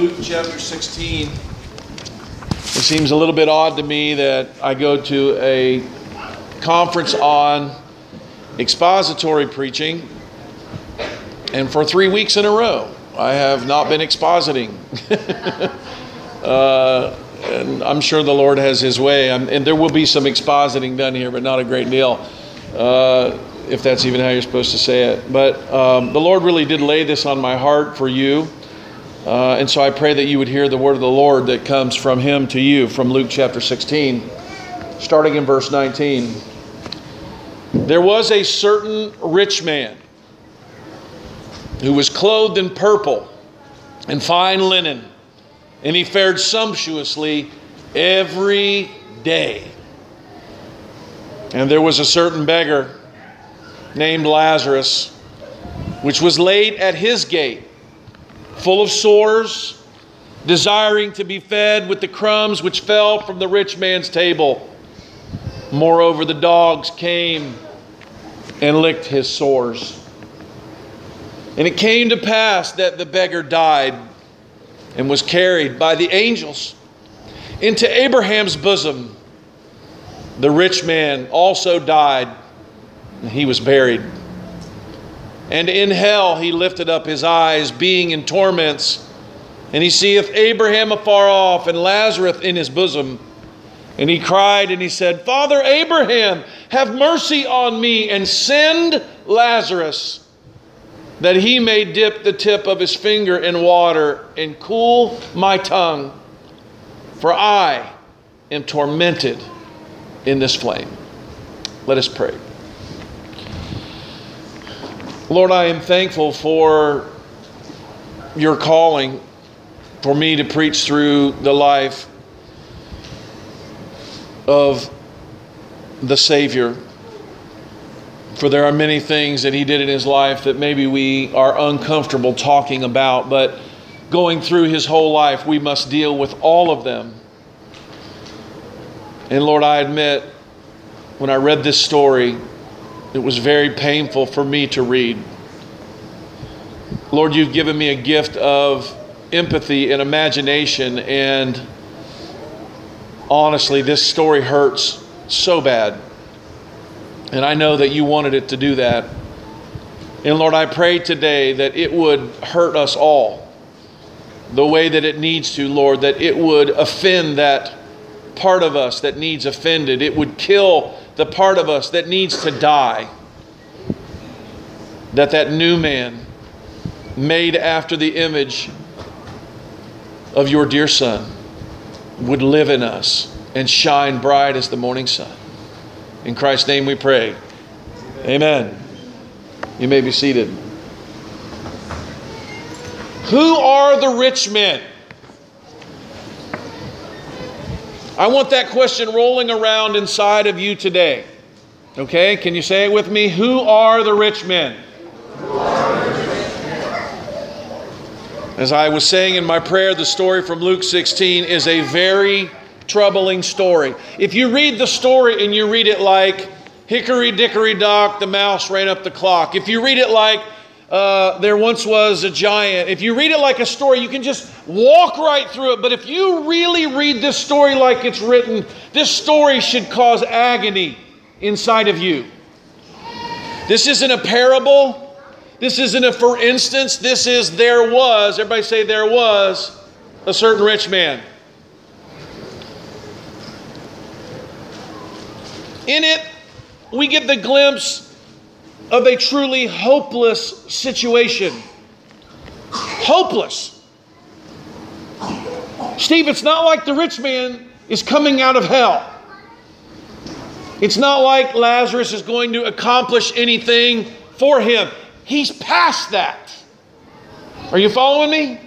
Luke chapter 16. It seems a little bit odd to me that I go to a conference on expository preaching, and for three weeks in a row, I have not been expositing. uh, and I'm sure the Lord has His way, I'm, and there will be some expositing done here, but not a great deal. Uh, if that's even how you're supposed to say it. But um, the Lord really did lay this on my heart for you. Uh, and so I pray that you would hear the word of the Lord that comes from Him to you from Luke chapter 16, starting in verse 19. There was a certain rich man who was clothed in purple and fine linen, and he fared sumptuously every day. And there was a certain beggar named Lazarus, which was laid at his gate, full of sores, desiring to be fed with the crumbs which fell from the rich man's table. Moreover, the dogs came and licked his sores. And it came to pass that the beggar died and was carried by the angels into Abraham's bosom. The rich man also died and he was buried. And in hell he lifted up his eyes, being in torments. And he seeth Abraham afar off, and Lazarus in his bosom. And he cried and he said, Father Abraham, have mercy on me, and send Lazarus, that he may dip the tip of his finger in water and cool my tongue, for I am tormented in this flame. Let us pray. Lord, I am thankful for your calling for me to preach through the life of the Savior. For there are many things that He did in His life that maybe we are uncomfortable talking about, but going through His whole life, we must deal with all of them. And Lord, I admit, when I read this story, it was very painful for me to read. Lord, you've given me a gift of empathy and imagination, and honestly, this story hurts so bad. And I know that you wanted it to do that. And Lord, I pray today that it would hurt us all the way that it needs to, Lord, that it would offend that part of us that needs offended. It would kill the part of us that needs to die. That that new man made after the image of your dear son would live in us and shine bright as the morning sun. In Christ's name we pray. Amen. You may be seated. Who are the rich men? I want that question rolling around inside of you today. Okay, can you say it with me? Who are the rich men? As I was saying in my prayer, the story from Luke 16 is a very troubling story. If you read the story and you read it like Hickory Dickory Dock, the mouse ran up the clock, if you read it like uh, there once was a giant. If you read it like a story, you can just walk right through it. But if you really read this story like it's written, this story should cause agony inside of you. This isn't a parable. This isn't a for instance. This is there was, everybody say there was a certain rich man. In it, we get the glimpse of a truly hopeless situation. Hopeless. Steve, it's not like the rich man is coming out of hell. It's not like Lazarus is going to accomplish anything for him. He's past that. Are you following me?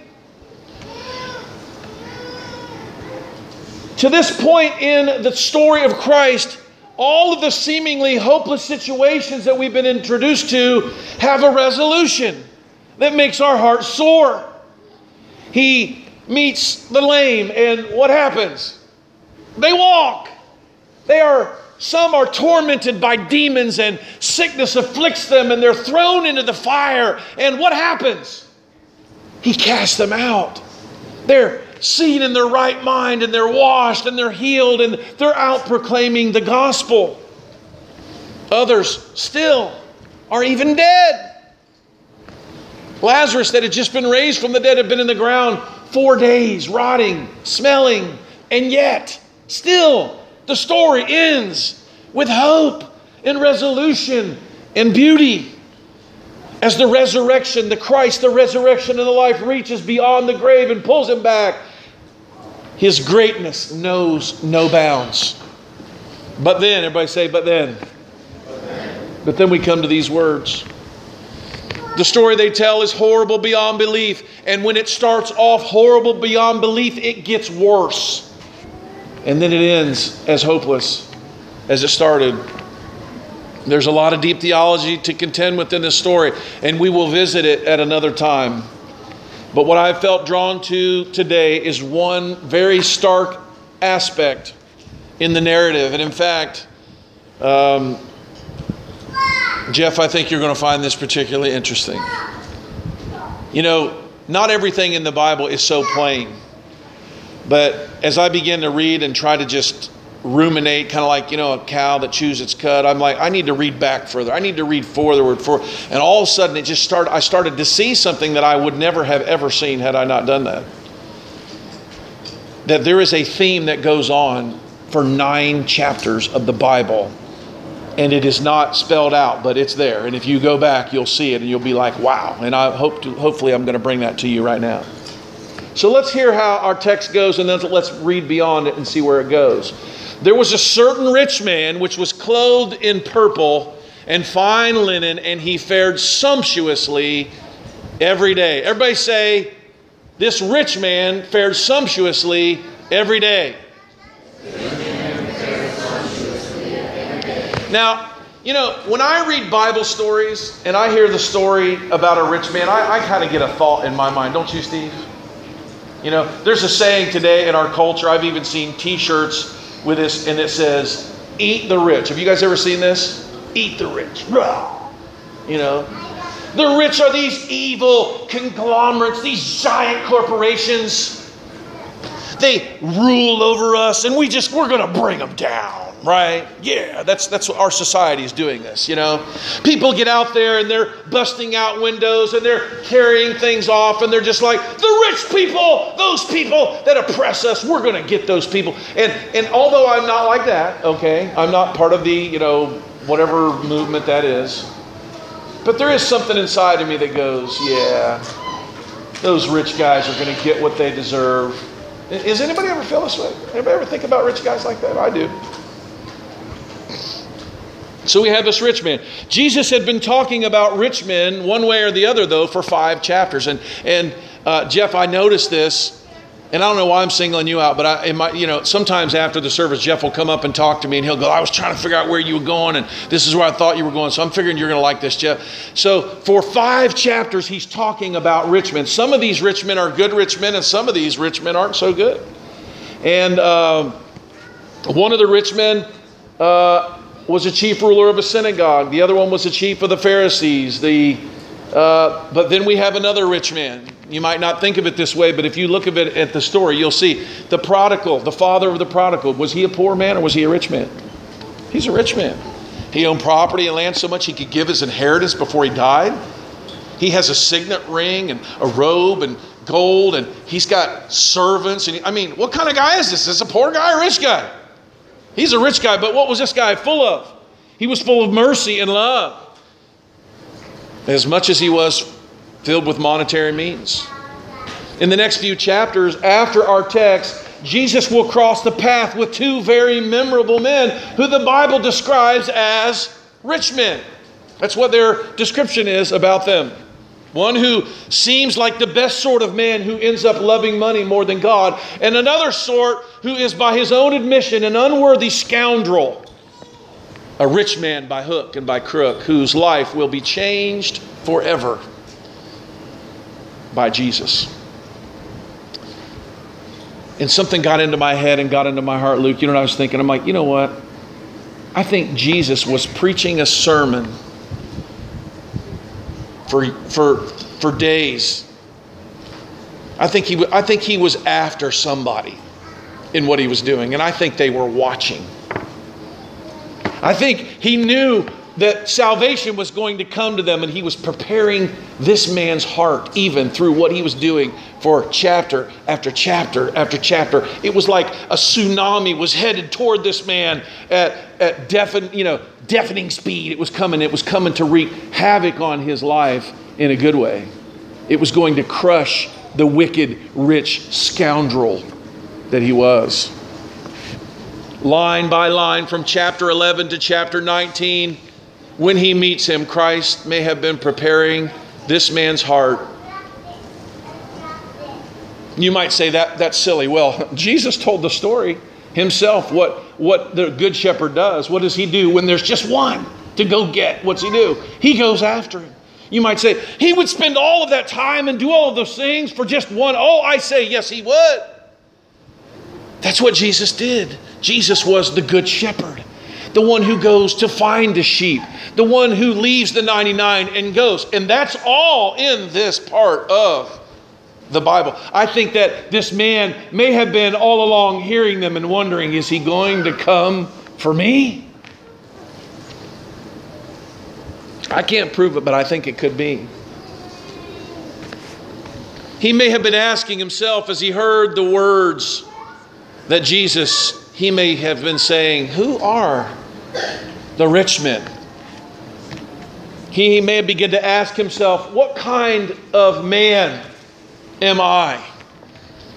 To this point in the story of Christ, all of the seemingly hopeless situations that we've been introduced to have a resolution that makes our heart soar. He meets the lame, and what happens? They walk. They are some are tormented by demons and sickness afflicts them and they're thrown into the fire. And what happens? He casts them out. They're seen in their right mind and they're washed and they're healed and they're out proclaiming the gospel. Others still are even dead. Lazarus, that had just been raised from the dead, had been in the ground four days, rotting, smelling, and yet, still, the story ends with hope and resolution and beauty. As the resurrection, the Christ, the resurrection and the life reaches beyond the grave and pulls him back, his greatness knows no bounds. But then, everybody say, but then. But then we come to these words. The story they tell is horrible beyond belief. And when it starts off horrible beyond belief, it gets worse. And then it ends as hopeless as it started. There's a lot of deep theology to contend with in this story, and we will visit it at another time. But what I felt drawn to today is one very stark aspect in the narrative. And in fact, um, Jeff, I think you're going to find this particularly interesting. You know, not everything in the Bible is so plain. But as I begin to read and try to just ruminate, kind of like, you know, a cow that chews its cud. I'm like, I need to read back further. I need to read forward for and all of a sudden it just started I started to see something that I would never have ever seen had I not done that. That there is a theme that goes on for nine chapters of the Bible. And it is not spelled out, but it's there. And if you go back, you'll see it and you'll be like, wow. And I hope to, hopefully I'm going to bring that to you right now. So let's hear how our text goes and then let's read beyond it and see where it goes. There was a certain rich man which was clothed in purple and fine linen, and he fared sumptuously every day. Everybody say, This rich man fared sumptuously every day. Now, you know, when I read Bible stories and I hear the story about a rich man, I, I kind of get a thought in my mind, don't you, Steve? You know, there's a saying today in our culture, I've even seen t shirts with this, and it says, Eat the rich. Have you guys ever seen this? Eat the rich. You know, the rich are these evil conglomerates, these giant corporations. They rule over us, and we just, we're going to bring them down right? Yeah, that's that's what our society is doing this, you know. People get out there and they're busting out windows and they're carrying things off and they're just like, the rich people, those people that oppress us, we're going to get those people. And and although I'm not like that, okay? I'm not part of the, you know, whatever movement that is. But there is something inside of me that goes, yeah. Those rich guys are going to get what they deserve. Is anybody ever feel this way? Anybody ever think about rich guys like that? I do. So we have this rich man. Jesus had been talking about rich men one way or the other, though, for five chapters. And, and uh, Jeff, I noticed this, and I don't know why I'm singling you out, but I, my, you know, sometimes after the service, Jeff will come up and talk to me, and he'll go, "I was trying to figure out where you were going, and this is where I thought you were going." So I'm figuring you're going to like this, Jeff. So for five chapters, he's talking about rich men. Some of these rich men are good rich men, and some of these rich men aren't so good. And uh, one of the rich men. Uh, was a chief ruler of a synagogue. The other one was the chief of the Pharisees. The Uh, but then we have another rich man. You might not think of it this way, but if you look at it at the story, you'll see the prodigal, the father of the prodigal. Was he a poor man or was he a rich man? He's a rich man. He owned property and land so much he could give his inheritance before he died. He has a signet ring and a robe and gold, and he's got servants. And I mean, what kind of guy is this? Is this a poor guy or a rich guy? He's a rich guy, but what was this guy full of? He was full of mercy and love, as much as he was filled with monetary means. In the next few chapters, after our text, Jesus will cross the path with two very memorable men who the Bible describes as rich men. That's what their description is about them. One who seems like the best sort of man who ends up loving money more than God, and another sort who is, by his own admission, an unworthy scoundrel, a rich man by hook and by crook, whose life will be changed forever by Jesus. And something got into my head and got into my heart, Luke. You know what I was thinking? I'm like, you know what? I think Jesus was preaching a sermon for, for, for days. I think, he, I think he was after somebody in what he was doing, and I think they were watching. I think he knew that salvation was going to come to them, and he was preparing this man's heart even through what he was doing for chapter after chapter after chapter. It was like a tsunami was headed toward this man at, at deafen, you know, deafening speed. It was coming, it was coming to wreak havoc on his life in a good way. It was going to crush the wicked, rich scoundrel that he was. Line by line from chapter 11 to chapter 19 when he meets him, Christ may have been preparing this man's heart. You might say that that's silly. Well, Jesus told the story himself what, what the good shepherd does. What does he do when there's just one to go get? What's he do? He goes after him. You might say, he would spend all of that time and do all of those things for just one. Oh, I say, yes, he would. That's what Jesus did. Jesus was the good shepherd the one who goes to find the sheep, the one who leaves the 99 and goes. And that's all in this part of the Bible. I think that this man may have been all along hearing them and wondering, is he going to come for me? I can't prove it, but I think it could be. He may have been asking himself as he heard the words that Jesus, he may have been saying, Who are the rich men. He may begin to ask himself, What kind of man am I?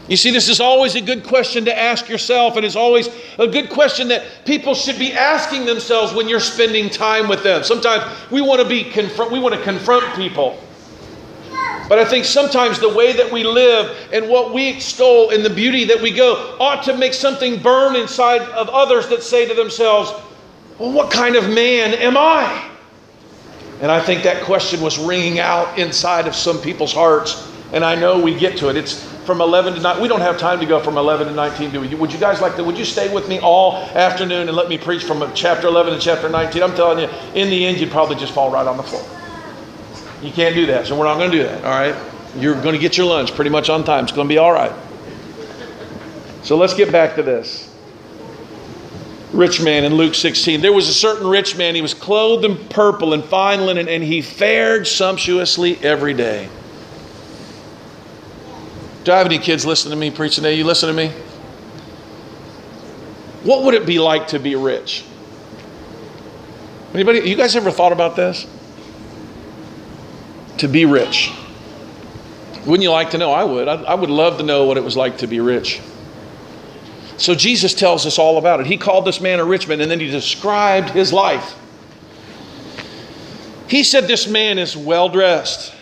You see, this is always a good question to ask yourself, and it's always a good question that people should be asking themselves when you're spending time with them. Sometimes we want to be confront, we want to confront people. But I think sometimes the way that we live and what we extol and the beauty that we go ought to make something burn inside of others that say to themselves, well, what kind of man am I? And I think that question was ringing out inside of some people's hearts. And I know we get to it. It's from 11 to 9. We don't have time to go from 11 to 19, do we? Would you guys like to? Would you stay with me all afternoon and let me preach from chapter 11 to chapter 19? I'm telling you, in the end, you'd probably just fall right on the floor. You can't do that. So we're not going to do that, all right? You're going to get your lunch pretty much on time. It's going to be all right. So let's get back to this rich man in Luke 16. There was a certain rich man, he was clothed in purple and fine linen, and he fared sumptuously every day. Do I have any kids listening to me preaching today? You listen to me? What would it be like to be rich? Anybody, you guys ever thought about this? To be rich. Wouldn't you like to know? I would. I, I would love to know what it was like to be rich. So Jesus tells us all about it. He called this man a rich man and then he described his life. He said this man is well dressed.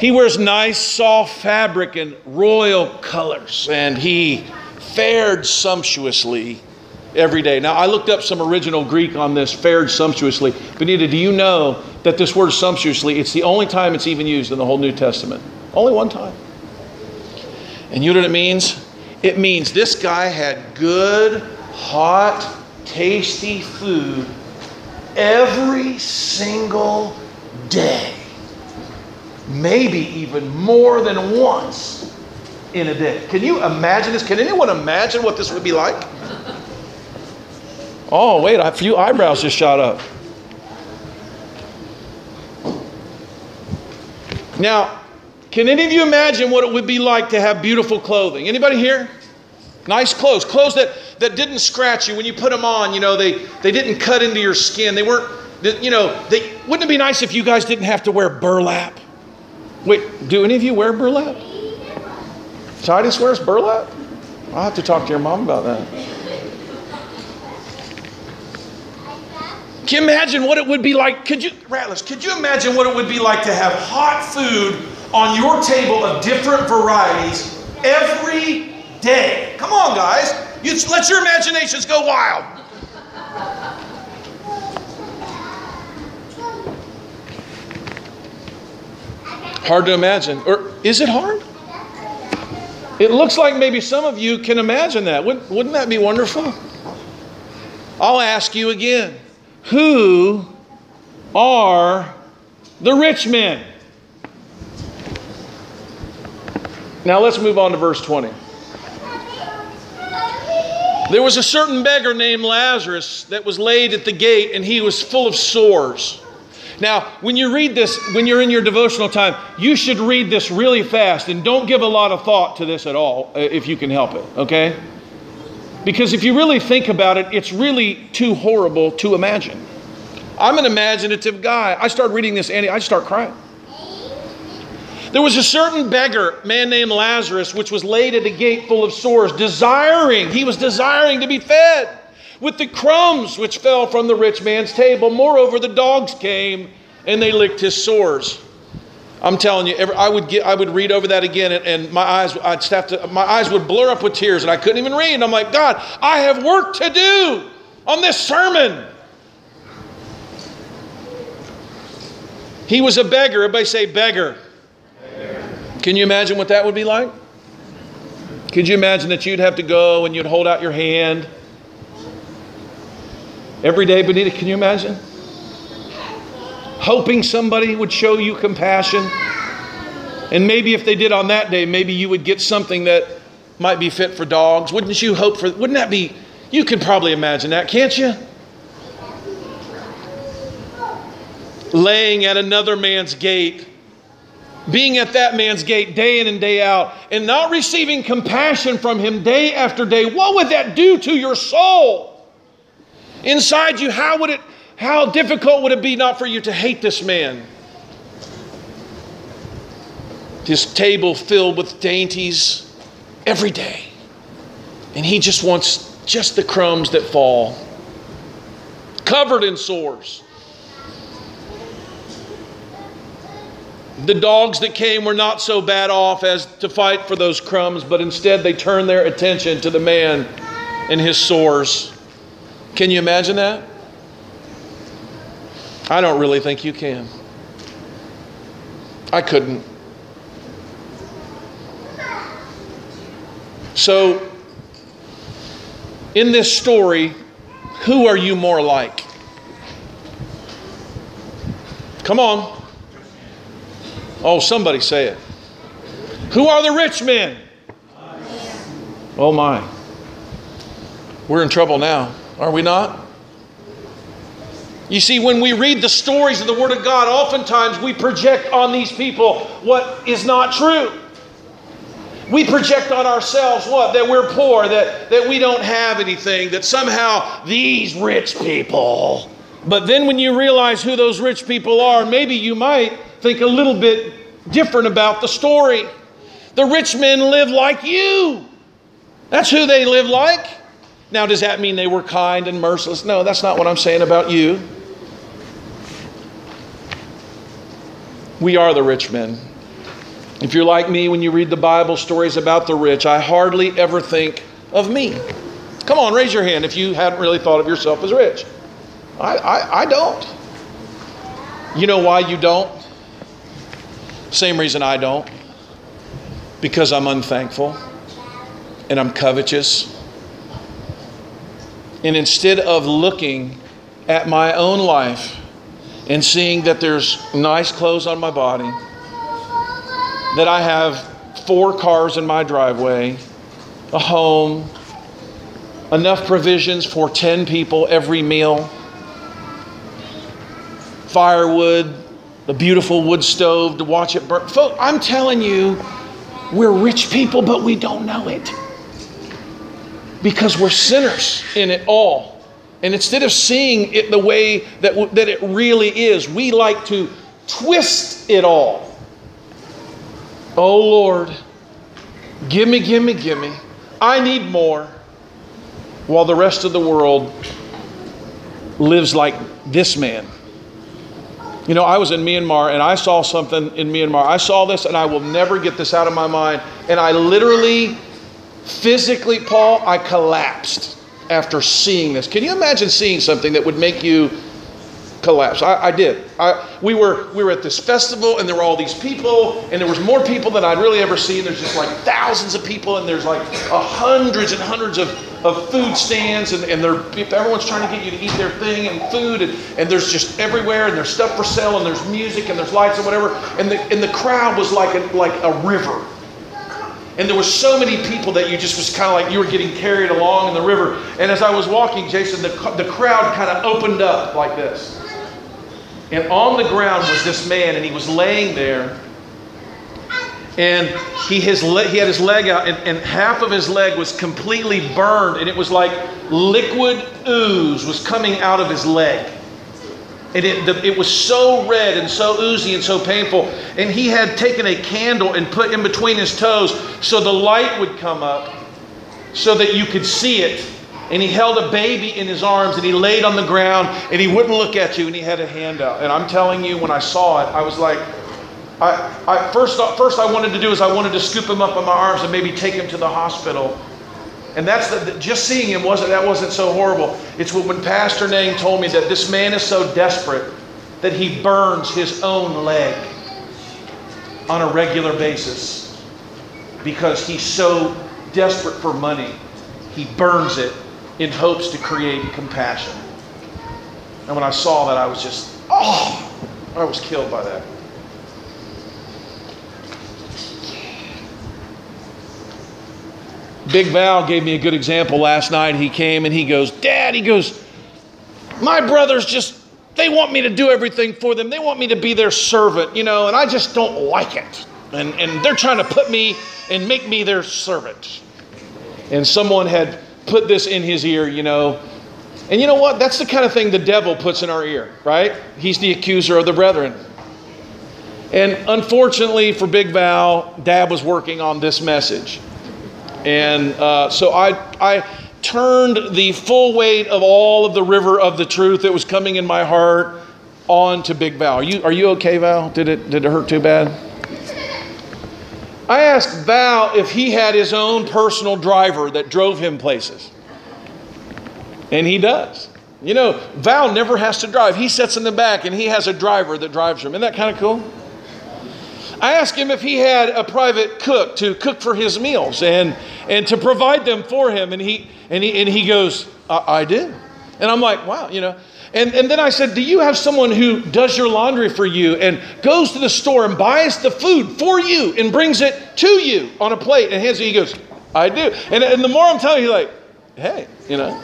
He wears nice, soft fabric and royal colors, and he fared sumptuously every day. Now, I looked up some original Greek on this, fared sumptuously. Benita, do you know that this word sumptuously, it's the only time it's even used in the whole New Testament? Only one time. And you know what it means? It means this guy had good, hot, tasty food every single day. maybe even more than once in a day. Can you imagine this? Can anyone imagine what this would be like? Oh, wait, a few eyebrows just shot up. Now, can any of you imagine what it would be like to have beautiful clothing? Anybody here? Nice clothes, clothes that, that didn't scratch you when you put them on. You know, they, they didn't cut into your skin. They weren't, you know, they, wouldn't it be nice if you guys didn't have to wear burlap? Wait, do any of you wear burlap? Titus wears burlap? I'll have to talk to your mom about that. Can you imagine what it would be like? Could you, Rattlers, could you imagine what it would be like to have hot food on your table of different varieties every day? Come on, guys. You, let your imaginations go wild. Hard to imagine. Or is it hard? It looks like maybe some of you can imagine that. Wouldn't, wouldn't that be wonderful? I'll ask you again who are the rich men? Now let's move on to verse 20. There was a certain beggar named Lazarus that was laid at the gate, and he was full of sores. Now, when you read this, when you're in your devotional time, you should read this really fast and don't give a lot of thought to this at all uh, if you can help it, okay? Because if you really think about it, it's really too horrible to imagine. I'm an imaginative guy. I start reading this, Andy, I start crying. There was a certain beggar, man named Lazarus, which was laid at a gate full of sores, desiring, he was desiring to be fed with the crumbs which fell from the rich man's table. Moreover, the dogs came and they licked his sores. I'm telling you, I would get, I would read over that again, and, and, my eyes, I'd have to, my eyes would blur up with tears, and I couldn't even read. And I'm like, God, I have work to do on this sermon. He was a beggar. Everybody say beggar. Can you imagine what that would be like? Could you imagine that you'd have to go and you'd hold out your hand every day, Benita? Can you imagine? Hoping somebody would show you compassion. And maybe if they did on that day, maybe you would get something that might be fit for dogs. Wouldn't you hope for, wouldn't that be, you can probably imagine that, can't you? Laying at another man's gate being at that man's gate day in and day out and not receiving compassion from him day after day, what would that do to your soul? Inside you, how would it how difficult would it be not for you to hate this man? This table filled with dainties every day. And he just wants just the crumbs that fall. Covered in sores. The dogs that came were not so bad off as to fight for those crumbs, but instead they turned their attention to the man and his sores. Can you imagine that? I don't really think you can. I couldn't. So, in this story, who are you more like? Come on. Oh, somebody say it. Who are the rich men? Oh, my. We're in trouble now, are we not? You see, when we read the stories of the Word of God, oftentimes we project on these people what is not true. We project on ourselves what? That we're poor, that, that we don't have anything, that somehow these rich people. But then when you realize who those rich people are, maybe you might think a little bit different about the story. The rich men live like you. That's who they live like. Now, does that mean they were kind and merciless? No, that's not what I'm saying about you. We are the rich men. If you're like me, when you read the Bible stories about the rich, I hardly ever think of me. Come on, raise your hand if you hadn't really thought of yourself as rich. I, I, I don't. You know why you don't? Same reason I don't. Because I'm unthankful and I'm covetous. And instead of looking at my own life and seeing that there's nice clothes on my body, that I have four cars in my driveway, a home, enough provisions for 10 people every meal, firewood, the beautiful wood stove to watch it burn. Folks, I'm telling you, we're rich people, but we don't know it because we're sinners in it all. And instead of seeing it the way that, that it really is, we like to twist it all. Oh Lord, gimme, gimme, gimme. I need more. While the rest of the world lives like this man. You know, I was in Myanmar and I saw something in Myanmar. I saw this and I will never get this out of my mind. And I literally, physically, Paul, I collapsed after seeing this. Can you imagine seeing something that would make you collapse? I, I did. I, we, were, we were at this festival and there were all these people and there was more people than I'd really ever seen. There's just like thousands of people and there's like hundreds and hundreds of of food stands and, and they're, everyone's trying to get you to eat their thing and food and, and there's just everywhere and there's stuff for sale and there's music and there's lights and whatever and the, and the crowd was like a, like a river. And there were so many people that you just was kind of like you were getting carried along in the river. And as i was walking jason the, the crowd kind of opened up like this. And on the ground was this man and he was laying there and he, his le- he had his leg out, and, and half of his leg was completely burned, and it was like liquid ooze was coming out of his leg. And it, the, it was so red and so oozy and so painful. And he had taken a candle and put in between his toes so the light would come up so that you could see it. And he held a baby in his arms and he laid on the ground and he wouldn't look at you and he had a hand out. And I'm telling you, when I saw it, I was like, I, I, first, first I wanted to do is I wanted to scoop him up in my arms and maybe take him to the hospital. And that's the, just seeing him wasn't that wasn't so horrible. It's when Pastor Nang told me that this man is so desperate that he burns his own leg on a regular basis because he's so desperate for money. He burns it in hopes to create compassion. And when I saw that, I was just, oh, I was killed by that. Big Val gave me a good example last night. He came and he goes, Dad, he goes, my brothers just, they want me to do everything for them. They want me to be their servant, you know, and I just don't like it. And, and they're trying to put me and make me their servant. And someone had put this in his ear, you know. And you know what? That's the kind of thing the devil puts in our ear, right? He's the accuser of the brethren. And unfortunately for Big Val, Dad was working on this message. And uh, so I, I turned the full weight of all of the river of the truth that was coming in my heart on to Big Val. Are you, are you okay, Val? Did it, did it hurt too bad? I asked Val if he had his own personal driver that drove him places. And he does. You know, Val never has to drive. He sits in the back and he has a driver that drives him. Isn't that kind of cool? I asked him if he had a private cook to cook for his meals and, and to provide them for him. And he, and he, and he goes, I, I did. And I'm like, wow, you know. And, and then I said, Do you have someone who does your laundry for you and goes to the store and buys the food for you and brings it to you on a plate and hands it? He goes, I do. And, and the more I'm telling you, like, hey, you know.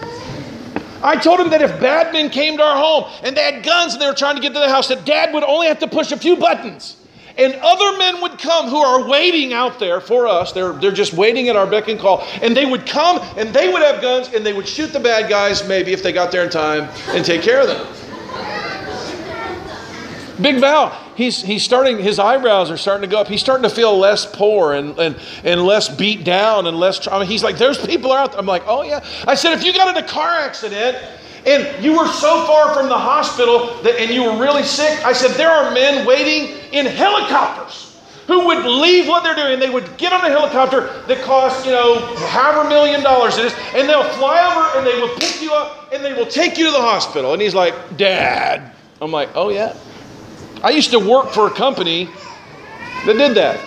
I told him that if bad men came to our home and they had guns and they were trying to get to the house, that dad would only have to push a few buttons and other men would come who are waiting out there for us. They're, they're just waiting at our beck and call. And they would come and they would have guns and they would shoot the bad guys, maybe if they got there in time, and take care of them. Big Val, he's, he's starting, his eyebrows are starting to go up. He's starting to feel less poor and, and, and less beat down and less trauma. He's like, there's people out there. I'm like, oh yeah. I said, if you got in a car accident and you were so far from the hospital that, and you were really sick, I said, there are men waiting in helicopters who would leave what they're doing. They would get on a helicopter that costs, you know, however million dollars it is, and they'll fly over and they will pick you up and they will take you to the hospital. And he's like, Dad. I'm like, oh, yeah. I used to work for a company that did that.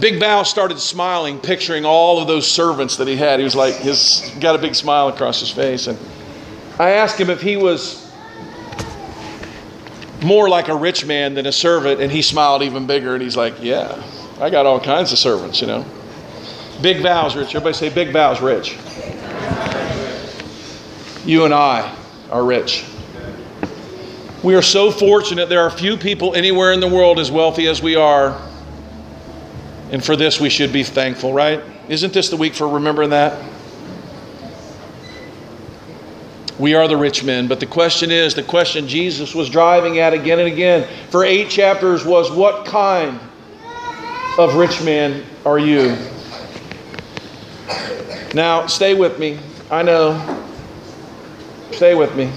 Big Bow started smiling, picturing all of those servants that he had. He was like, he's got a big smile across his face. And I asked him if he was more like a rich man than a servant. And he smiled even bigger and he's like, Yeah, I got all kinds of servants, you know. Big Bow's rich. Everybody say big Bow's rich. You and I are rich. We are so fortunate. There are few people anywhere in the world as wealthy as we are. And for this, we should be thankful, right? Isn't this the week for remembering that? We are the rich men, but the question is the question Jesus was driving at again and again for eight chapters was what kind of rich man are you? Now, stay with me. I know. Stay with me.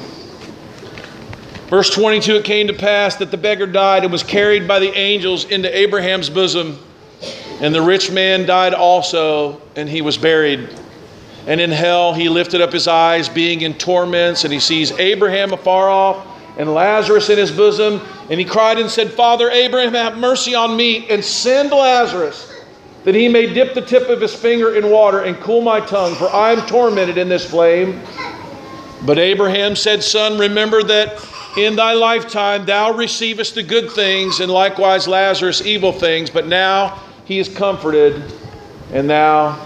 Verse 22 It came to pass that the beggar died and was carried by the angels into Abraham's bosom. And the rich man died also, and he was buried. And in hell he lifted up his eyes, being in torments, and he sees Abraham afar off and Lazarus in his bosom. And he cried and said, Father Abraham, have mercy on me, and send Lazarus that he may dip the tip of his finger in water and cool my tongue, for I am tormented in this flame. But Abraham said, Son, remember that in thy lifetime thou receivest the good things, and likewise Lazarus evil things, but now he is comforted, and thou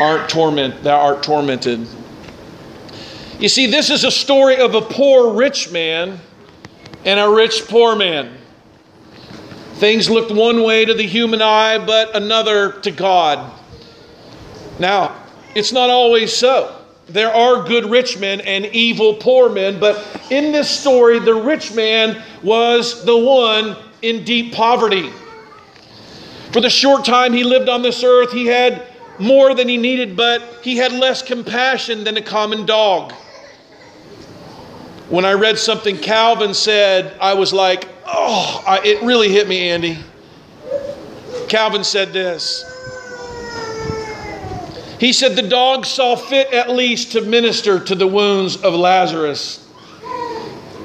art torment, thou art tormented. You see, this is a story of a poor rich man and a rich poor man. Things looked one way to the human eye, but another to God. Now, it's not always so. There are good rich men and evil poor men, but in this story, the rich man was the one in deep poverty. For the short time he lived on this earth, he had more than he needed, but he had less compassion than a common dog. When I read something Calvin said, I was like, oh, I, it really hit me, Andy. Calvin said this. He said, The dog saw fit at least to minister to the wounds of Lazarus,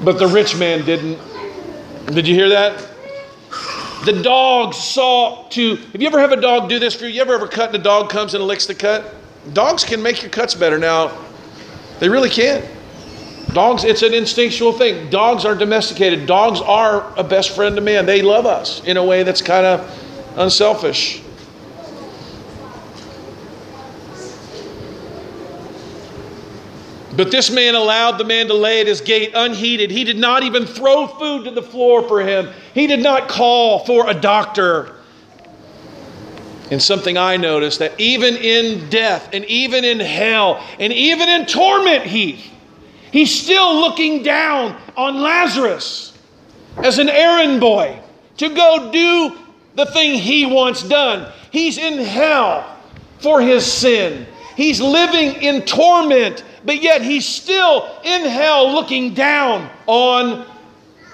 but the rich man didn't. Did you hear that? The dog saw to. Have you ever have a dog do this for you? You ever ever cut and the dog comes and licks the cut? Dogs can make your cuts better. Now, they really can. Dogs, it's an instinctual thing. Dogs are domesticated. Dogs are a best friend to man. They love us in a way that's kind of unselfish. But this man allowed the man to lay at his gate unheeded. He did not even throw food to the floor for him, he did not call for a doctor. And something I noticed that even in death and even in hell and even in torment, Heath, He's still looking down on Lazarus as an errand boy to go do the thing he wants done. He's in hell for his sin. He's living in torment, but yet he's still in hell looking down on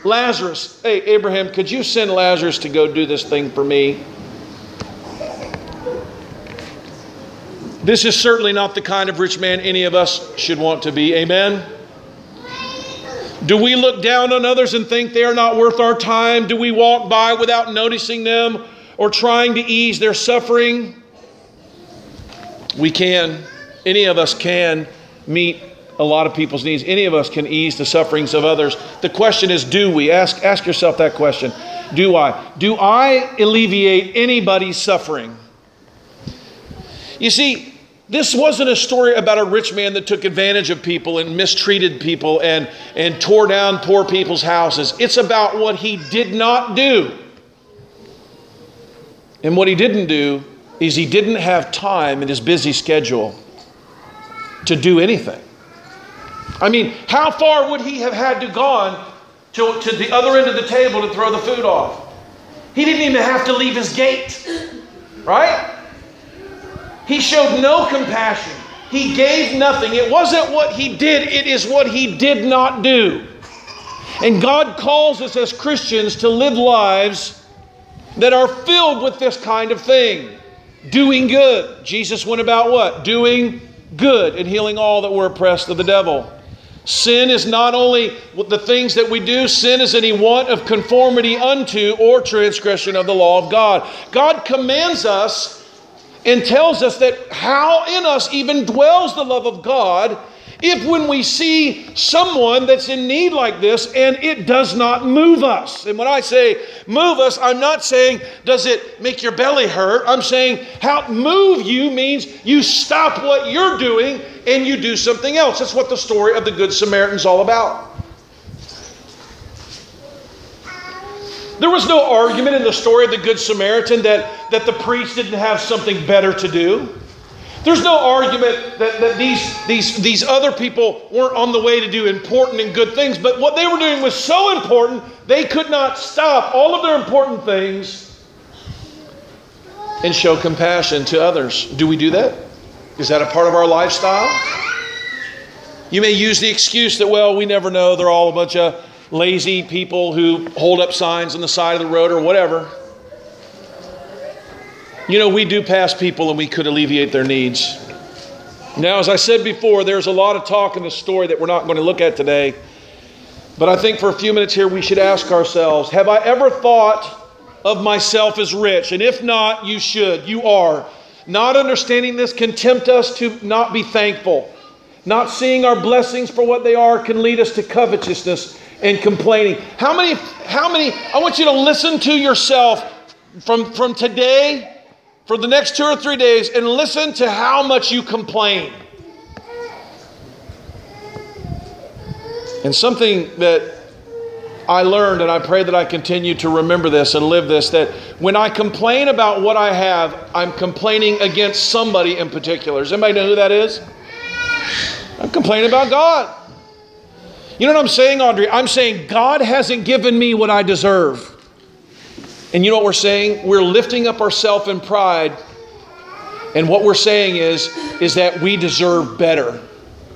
Lazarus. Hey, Abraham, could you send Lazarus to go do this thing for me? This is certainly not the kind of rich man any of us should want to be. Amen? Do we look down on others and think they are not worth our time? Do we walk by without noticing them or trying to ease their suffering? We can. Any of us can meet a lot of people's needs. Any of us can ease the sufferings of others. The question is do we? Ask, ask yourself that question. Do I? Do I alleviate anybody's suffering? You see, this wasn't a story about a rich man that took advantage of people and mistreated people and, and tore down poor people's houses. It's about what he did not do. And what he didn't do is he didn't have time in his busy schedule to do anything. I mean, how far would he have had to gone to, to the other end of the table to throw the food off? He didn't even have to leave his gate, right? He showed no compassion. He gave nothing. It wasn't what he did, it is what he did not do. And God calls us as Christians to live lives that are filled with this kind of thing doing good. Jesus went about what? Doing good and healing all that were oppressed of the devil. Sin is not only the things that we do, sin is any want of conformity unto or transgression of the law of God. God commands us and tells us that how in us even dwells the love of God if when we see someone that's in need like this and it does not move us. And when I say move us, I'm not saying does it make your belly hurt. I'm saying how move you means you stop what you're doing and you do something else. That's what the story of the Good Samaritan's all about. There was no argument in the story of the Good Samaritan that, that the priest didn't have something better to do. There's no argument that, that these, these, these other people weren't on the way to do important and good things, but what they were doing was so important, they could not stop all of their important things and show compassion to others. Do we do that? Is that a part of our lifestyle? You may use the excuse that, well, we never know, they're all a bunch of lazy people who hold up signs on the side of the road or whatever. You know, we do pass people and we could alleviate their needs. Now, as I said before, there's a lot of talk in the story that we're not going to look at today. But I think for a few minutes here, we should ask ourselves Have I ever thought of myself as rich? And if not, you should. You are. Not understanding this can tempt us to not be thankful. Not seeing our blessings for what they are can lead us to covetousness and complaining. How many, how many, I want you to listen to yourself from, from today for the next two or three days and listen to how much you complain. And something that I learned, and I pray that I continue to remember this and live this that when I complain about what I have, I'm complaining against somebody in particular. Does anybody know who that is? I'm complaining about God. You know what I'm saying, Audrey? I'm saying God hasn't given me what I deserve. And you know what we're saying? We're lifting up ourselves in pride. And what we're saying is, is that we deserve better.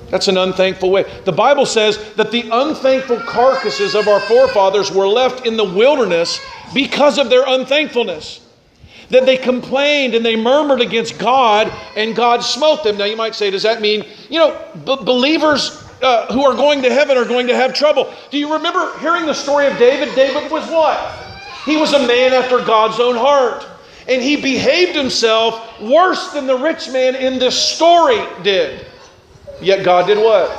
That's an unthankful way. The Bible says that the unthankful carcasses of our forefathers were left in the wilderness because of their unthankfulness. That they complained and they murmured against God and God smote them. Now you might say, does that mean, you know, b- believers uh, who are going to heaven are going to have trouble? Do you remember hearing the story of David? David was what? He was a man after God's own heart. And he behaved himself worse than the rich man in this story did. Yet God did what?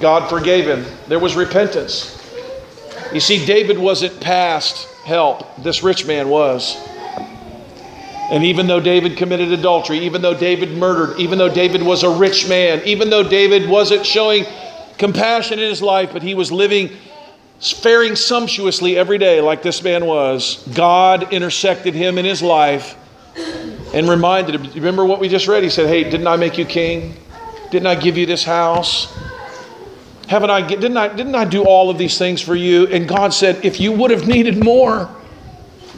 God forgave him. There was repentance. You see, David wasn't past help, this rich man was. And even though David committed adultery, even though David murdered, even though David was a rich man, even though David wasn't showing compassion in his life, but he was living faring sumptuously every day like this man was, God intersected him in his life and reminded him. Remember what we just read? He said, Hey, didn't I make you king? Didn't I give you this house? Haven't I, didn't I, didn't I do all of these things for you? And God said, If you would have needed more,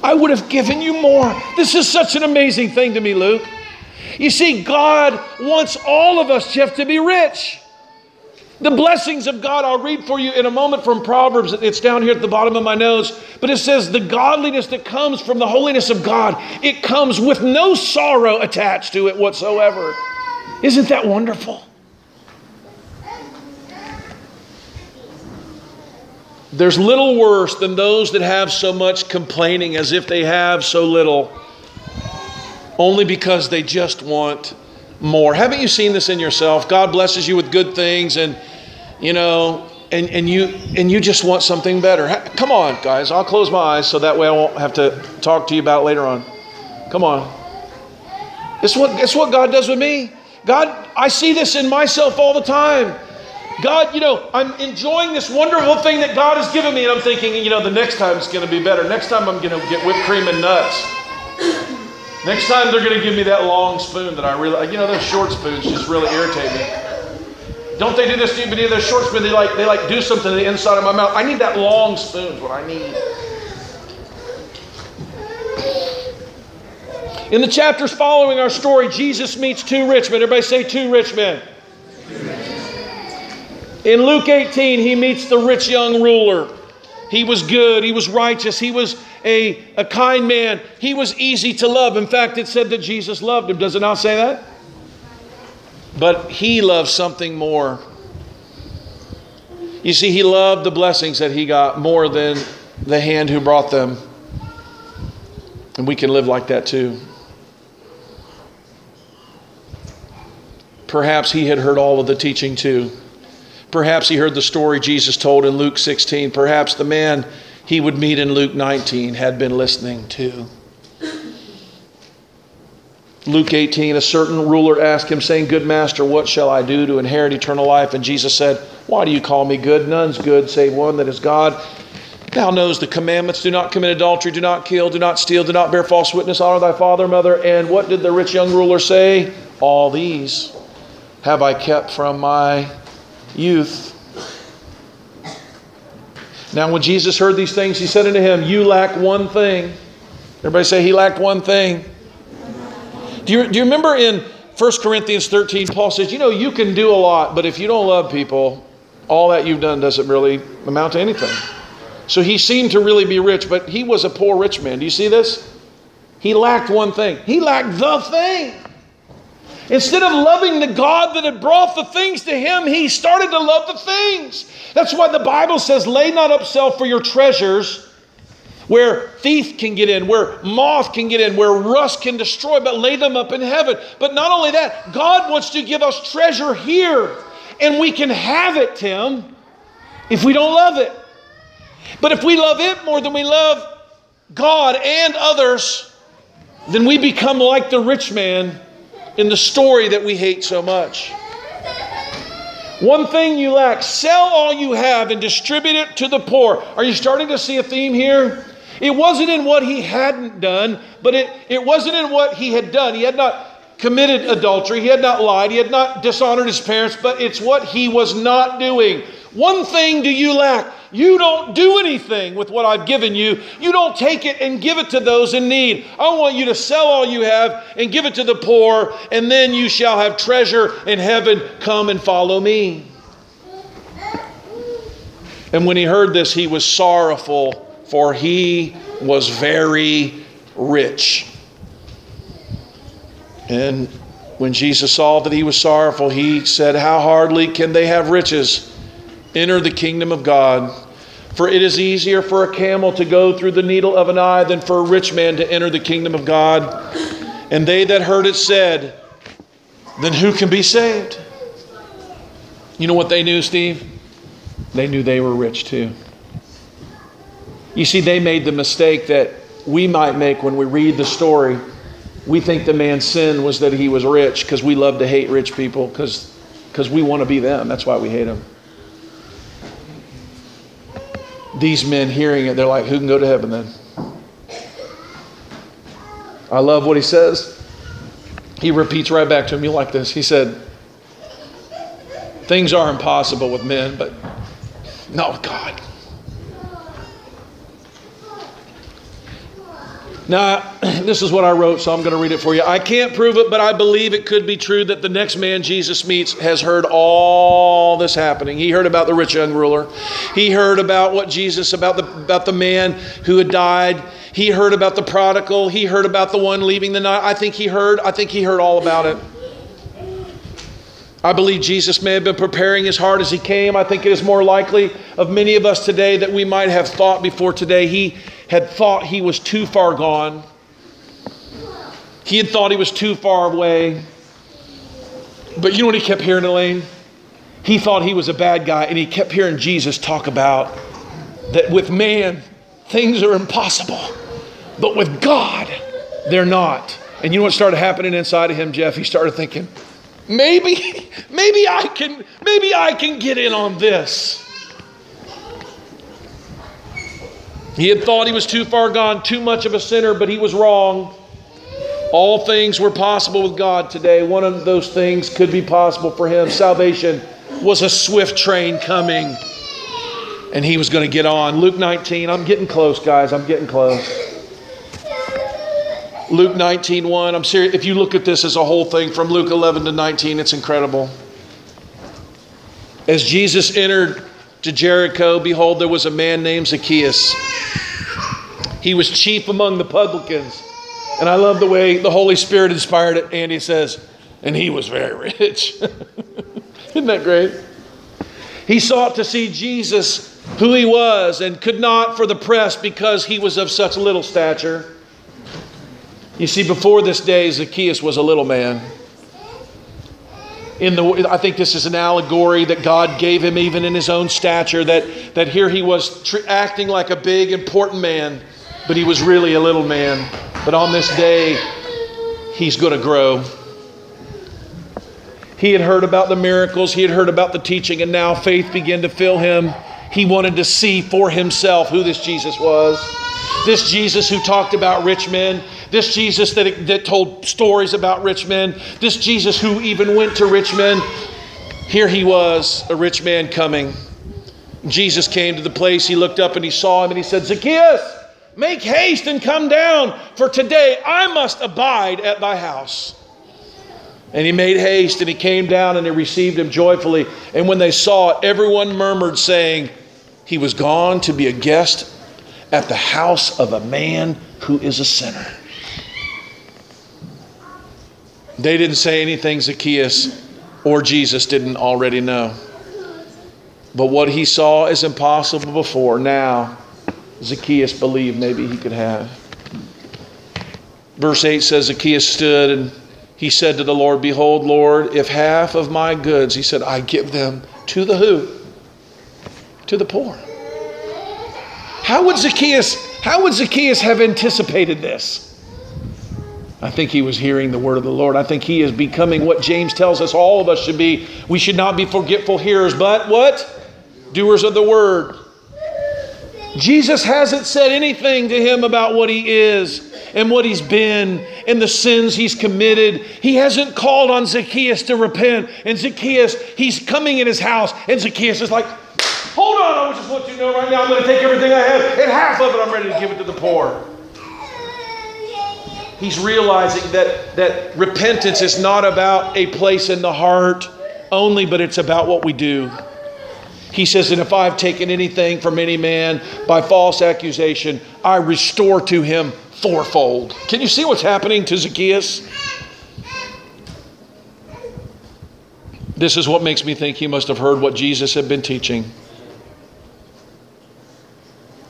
I would have given you more. This is such an amazing thing to me, Luke. You see, God wants all of us, Jeff, to be rich. The blessings of God, I'll read for you in a moment from Proverbs. It's down here at the bottom of my nose. But it says, The godliness that comes from the holiness of God, it comes with no sorrow attached to it whatsoever. Isn't that wonderful? There's little worse than those that have so much complaining as if they have so little, only because they just want more. Haven't you seen this in yourself? God blesses you with good things and you know, and, and you and you just want something better. Come on, guys. I'll close my eyes so that way I won't have to talk to you about later on. Come on. It's what it's what God does with me. God, I see this in myself all the time. God, you know, I'm enjoying this wonderful thing that God has given me, and I'm thinking, you know, the next time it's going to be better. Next time I'm going to get whipped cream and nuts. Next time they're going to give me that long spoon that I really, you know, those short spoons just really irritate me. Don't they do this to you? But those short spoons, they like they like do something to the inside of my mouth. I need that long spoon. What I need. In the chapters following our story, Jesus meets two rich men. Everybody say two rich men. In Luke 18, he meets the rich young ruler. He was good, he was righteous, he was a, a kind man, he was easy to love. In fact, it said that Jesus loved him. Does it not say that? But he loved something more. You see, he loved the blessings that he got more than the hand who brought them. And we can live like that too. Perhaps he had heard all of the teaching too. Perhaps he heard the story Jesus told in Luke 16. Perhaps the man he would meet in Luke 19 had been listening too. Luke 18, a certain ruler asked him, saying, Good master, what shall I do to inherit eternal life? And Jesus said, Why do you call me good? None's good save one that is God. Thou knows the commandments do not commit adultery, do not kill, do not steal, do not bear false witness, honor thy father mother. And what did the rich young ruler say? All these have I kept from my youth. Now, when Jesus heard these things, he said unto him, You lack one thing. Everybody say, He lacked one thing. Do you, do you remember in 1 Corinthians 13, Paul says, You know, you can do a lot, but if you don't love people, all that you've done doesn't really amount to anything. So he seemed to really be rich, but he was a poor rich man. Do you see this? He lacked one thing. He lacked the thing. Instead of loving the God that had brought the things to him, he started to love the things. That's why the Bible says, Lay not up self for your treasures where thief can get in, where moth can get in, where rust can destroy, but lay them up in heaven. But not only that, God wants to give us treasure here, and we can have it, Tim, if we don't love it. But if we love it more than we love God and others, then we become like the rich man in the story that we hate so much. One thing you lack, sell all you have and distribute it to the poor. Are you starting to see a theme here? It wasn't in what he hadn't done, but it, it wasn't in what he had done. He had not committed adultery, he had not lied, he had not dishonored his parents, but it's what he was not doing. One thing do you lack. You don't do anything with what I've given you. You don't take it and give it to those in need. I want you to sell all you have and give it to the poor, and then you shall have treasure in heaven. Come and follow me. And when he heard this, he was sorrowful, for he was very rich. And when Jesus saw that he was sorrowful, he said, How hardly can they have riches enter the kingdom of God? For it is easier for a camel to go through the needle of an eye than for a rich man to enter the kingdom of God. And they that heard it said, Then who can be saved? You know what they knew, Steve? They knew they were rich too. You see, they made the mistake that we might make when we read the story. We think the man's sin was that he was rich because we love to hate rich people because we want to be them. That's why we hate them these men hearing it, they're like, Who can go to heaven then? I love what he says. He repeats right back to him. You like this? He said, Things are impossible with men, but not with God. Now, this is what I wrote, so I'm going to read it for you. I can't prove it, but I believe it could be true that the next man Jesus meets has heard all this happening. He heard about the rich young ruler. He heard about what Jesus, about the, about the man who had died. He heard about the prodigal. He heard about the one leaving the night. I think he heard, I think he heard all about it. I believe Jesus may have been preparing his heart as he came. I think it is more likely of many of us today that we might have thought before today. He had thought he was too far gone. He had thought he was too far away. But you know what he kept hearing, Elaine? He thought he was a bad guy, and he kept hearing Jesus talk about that with man, things are impossible, but with God, they're not. And you know what started happening inside of him, Jeff? He started thinking, maybe, maybe I can, maybe I can get in on this. He had thought he was too far gone, too much of a sinner, but he was wrong. All things were possible with God today. One of those things could be possible for him. Salvation was a swift train coming, and he was going to get on. Luke 19, I'm getting close, guys. I'm getting close. Luke 19, 1. I'm serious. If you look at this as a whole thing from Luke 11 to 19, it's incredible. As Jesus entered to Jericho, behold, there was a man named Zacchaeus. He was chief among the publicans. And I love the way the Holy Spirit inspired it. Andy says, and he was very rich. Isn't that great? He sought to see Jesus, who he was, and could not for the press because he was of such little stature. You see, before this day, Zacchaeus was a little man. In the I think this is an allegory that God gave him even in his own stature that that here he was tr- acting like a big important man, but he was really a little man. But on this day, he's going to grow. He had heard about the miracles, he had heard about the teaching, and now faith began to fill him. He wanted to see for himself who this Jesus was. This Jesus who talked about rich men, this Jesus that, that told stories about rich men, this Jesus who even went to rich men. Here he was, a rich man coming. Jesus came to the place, he looked up and he saw him and he said, Zacchaeus, make haste and come down, for today I must abide at thy house. And he made haste and he came down and they received him joyfully. And when they saw it, everyone murmured, saying, He was gone to be a guest at the house of a man who is a sinner. They didn't say anything Zacchaeus or Jesus didn't already know. But what he saw as impossible before, now Zacchaeus believed maybe he could have. Verse 8 says Zacchaeus stood and he said to the Lord, Behold, Lord, if half of my goods, he said, I give them to the who? To the poor. How would Zacchaeus, how would Zacchaeus have anticipated this? I think he was hearing the word of the Lord. I think he is becoming what James tells us all of us should be. We should not be forgetful hearers, but what? Doers of the word. Jesus hasn't said anything to him about what he is and what he's been and the sins he's committed. He hasn't called on Zacchaeus to repent. And Zacchaeus, he's coming in his house, and Zacchaeus is like, Hold on, I just want you to know right now I'm going to take everything I have, and half of it I'm ready to give it to the poor. He's realizing that, that repentance is not about a place in the heart only, but it's about what we do. He says, And if I've taken anything from any man by false accusation, I restore to him fourfold. Can you see what's happening to Zacchaeus? This is what makes me think he must have heard what Jesus had been teaching.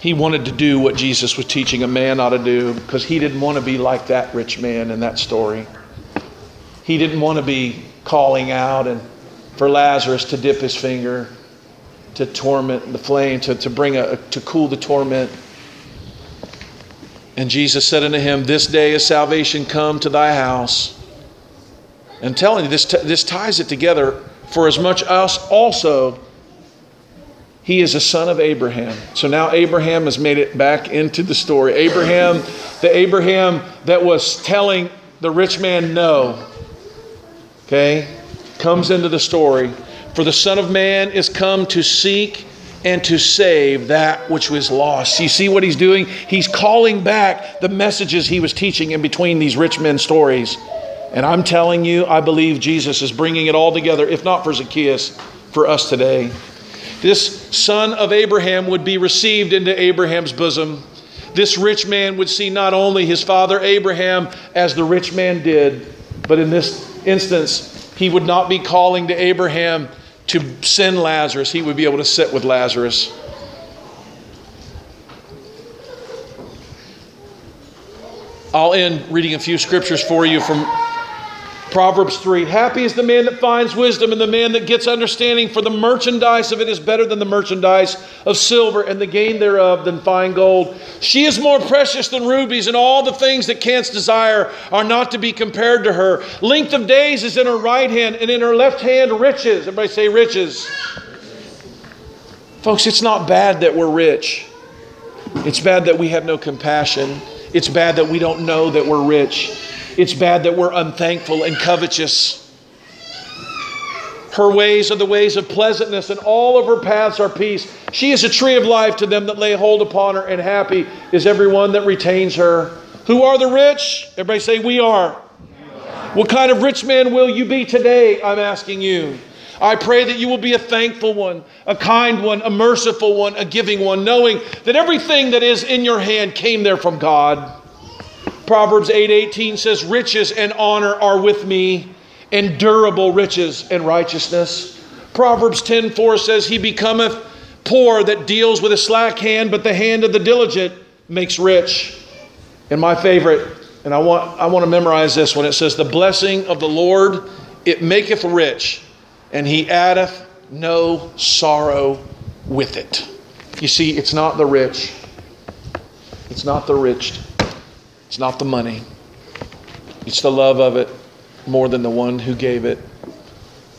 He wanted to do what Jesus was teaching a man ought to do because he didn't want to be like that rich man in that story. He didn't want to be calling out and for Lazarus to dip his finger, to torment the flame, to, to bring a to cool the torment. And Jesus said unto him, This day is salvation come to thy house. And telling you, this, t- this ties it together. For as much us also he is a son of Abraham. So now Abraham has made it back into the story. Abraham, the Abraham that was telling the rich man no, okay, comes into the story. For the Son of Man is come to seek and to save that which was lost. You see what he's doing? He's calling back the messages he was teaching in between these rich men stories. And I'm telling you, I believe Jesus is bringing it all together, if not for Zacchaeus, for us today. This son of Abraham would be received into Abraham's bosom. This rich man would see not only his father Abraham as the rich man did, but in this instance, he would not be calling to Abraham to send Lazarus. He would be able to sit with Lazarus. I'll end reading a few scriptures for you from Proverbs 3 Happy is the man that finds wisdom and the man that gets understanding, for the merchandise of it is better than the merchandise of silver, and the gain thereof than fine gold. She is more precious than rubies, and all the things that canst desire are not to be compared to her. Length of days is in her right hand, and in her left hand riches. Everybody say riches. Folks, it's not bad that we're rich. It's bad that we have no compassion. It's bad that we don't know that we're rich. It's bad that we're unthankful and covetous. Her ways are the ways of pleasantness, and all of her paths are peace. She is a tree of life to them that lay hold upon her, and happy is everyone that retains her. Who are the rich? Everybody say, We are. What kind of rich man will you be today? I'm asking you. I pray that you will be a thankful one, a kind one, a merciful one, a giving one, knowing that everything that is in your hand came there from God. Proverbs 8:18 says riches and honor are with me and durable riches and righteousness. Proverbs 10:4 says he becometh poor that deals with a slack hand but the hand of the diligent makes rich. And my favorite and I want I want to memorize this one it says the blessing of the Lord it maketh rich, and he addeth no sorrow with it. You see, it's not the rich, it's not the rich, it's not the money, it's the love of it more than the one who gave it.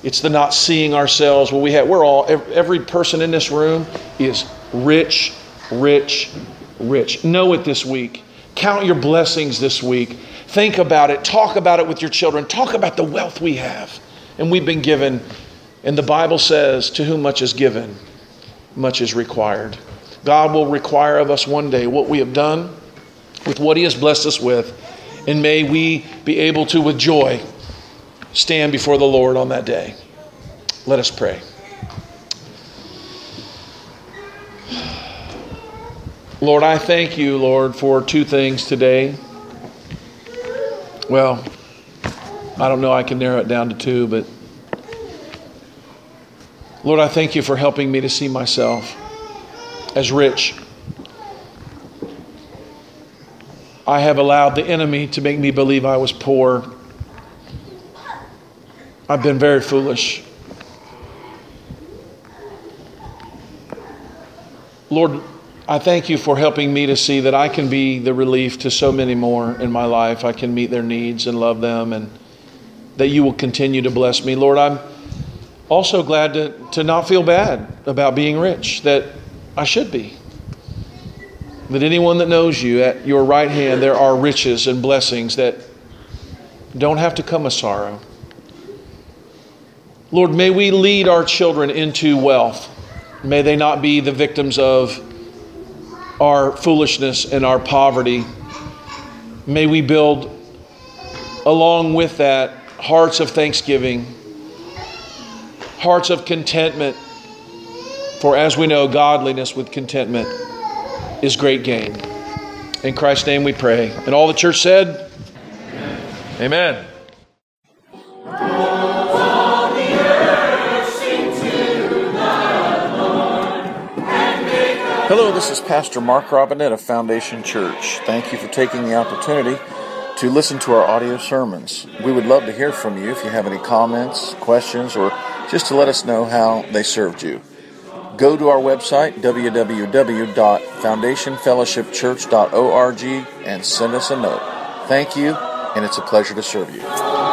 It's the not seeing ourselves. Well, we have, we're all, every person in this room is rich, rich, rich. Know it this week. Count your blessings this week. Think about it. Talk about it with your children. Talk about the wealth we have and we've been given. And the Bible says, To whom much is given, much is required. God will require of us one day what we have done with what He has blessed us with. And may we be able to, with joy, stand before the Lord on that day. Let us pray. Lord, I thank you, Lord, for two things today. Well, I don't know, I can narrow it down to two, but Lord, I thank you for helping me to see myself as rich. I have allowed the enemy to make me believe I was poor. I've been very foolish. Lord, I thank you for helping me to see that I can be the relief to so many more in my life. I can meet their needs and love them, and that you will continue to bless me. Lord, I'm also glad to, to not feel bad about being rich, that I should be. That anyone that knows you at your right hand, there are riches and blessings that don't have to come a sorrow. Lord, may we lead our children into wealth. May they not be the victims of our foolishness and our poverty. May we build, along with that, hearts of thanksgiving, hearts of contentment. For as we know, godliness with contentment is great gain. In Christ's name we pray. And all the church said, Amen. Amen. Hello, this is Pastor Mark Robinette of Foundation Church. Thank you for taking the opportunity to listen to our audio sermons. We would love to hear from you if you have any comments, questions, or just to let us know how they served you. Go to our website, www.foundationfellowshipchurch.org, and send us a note. Thank you, and it's a pleasure to serve you.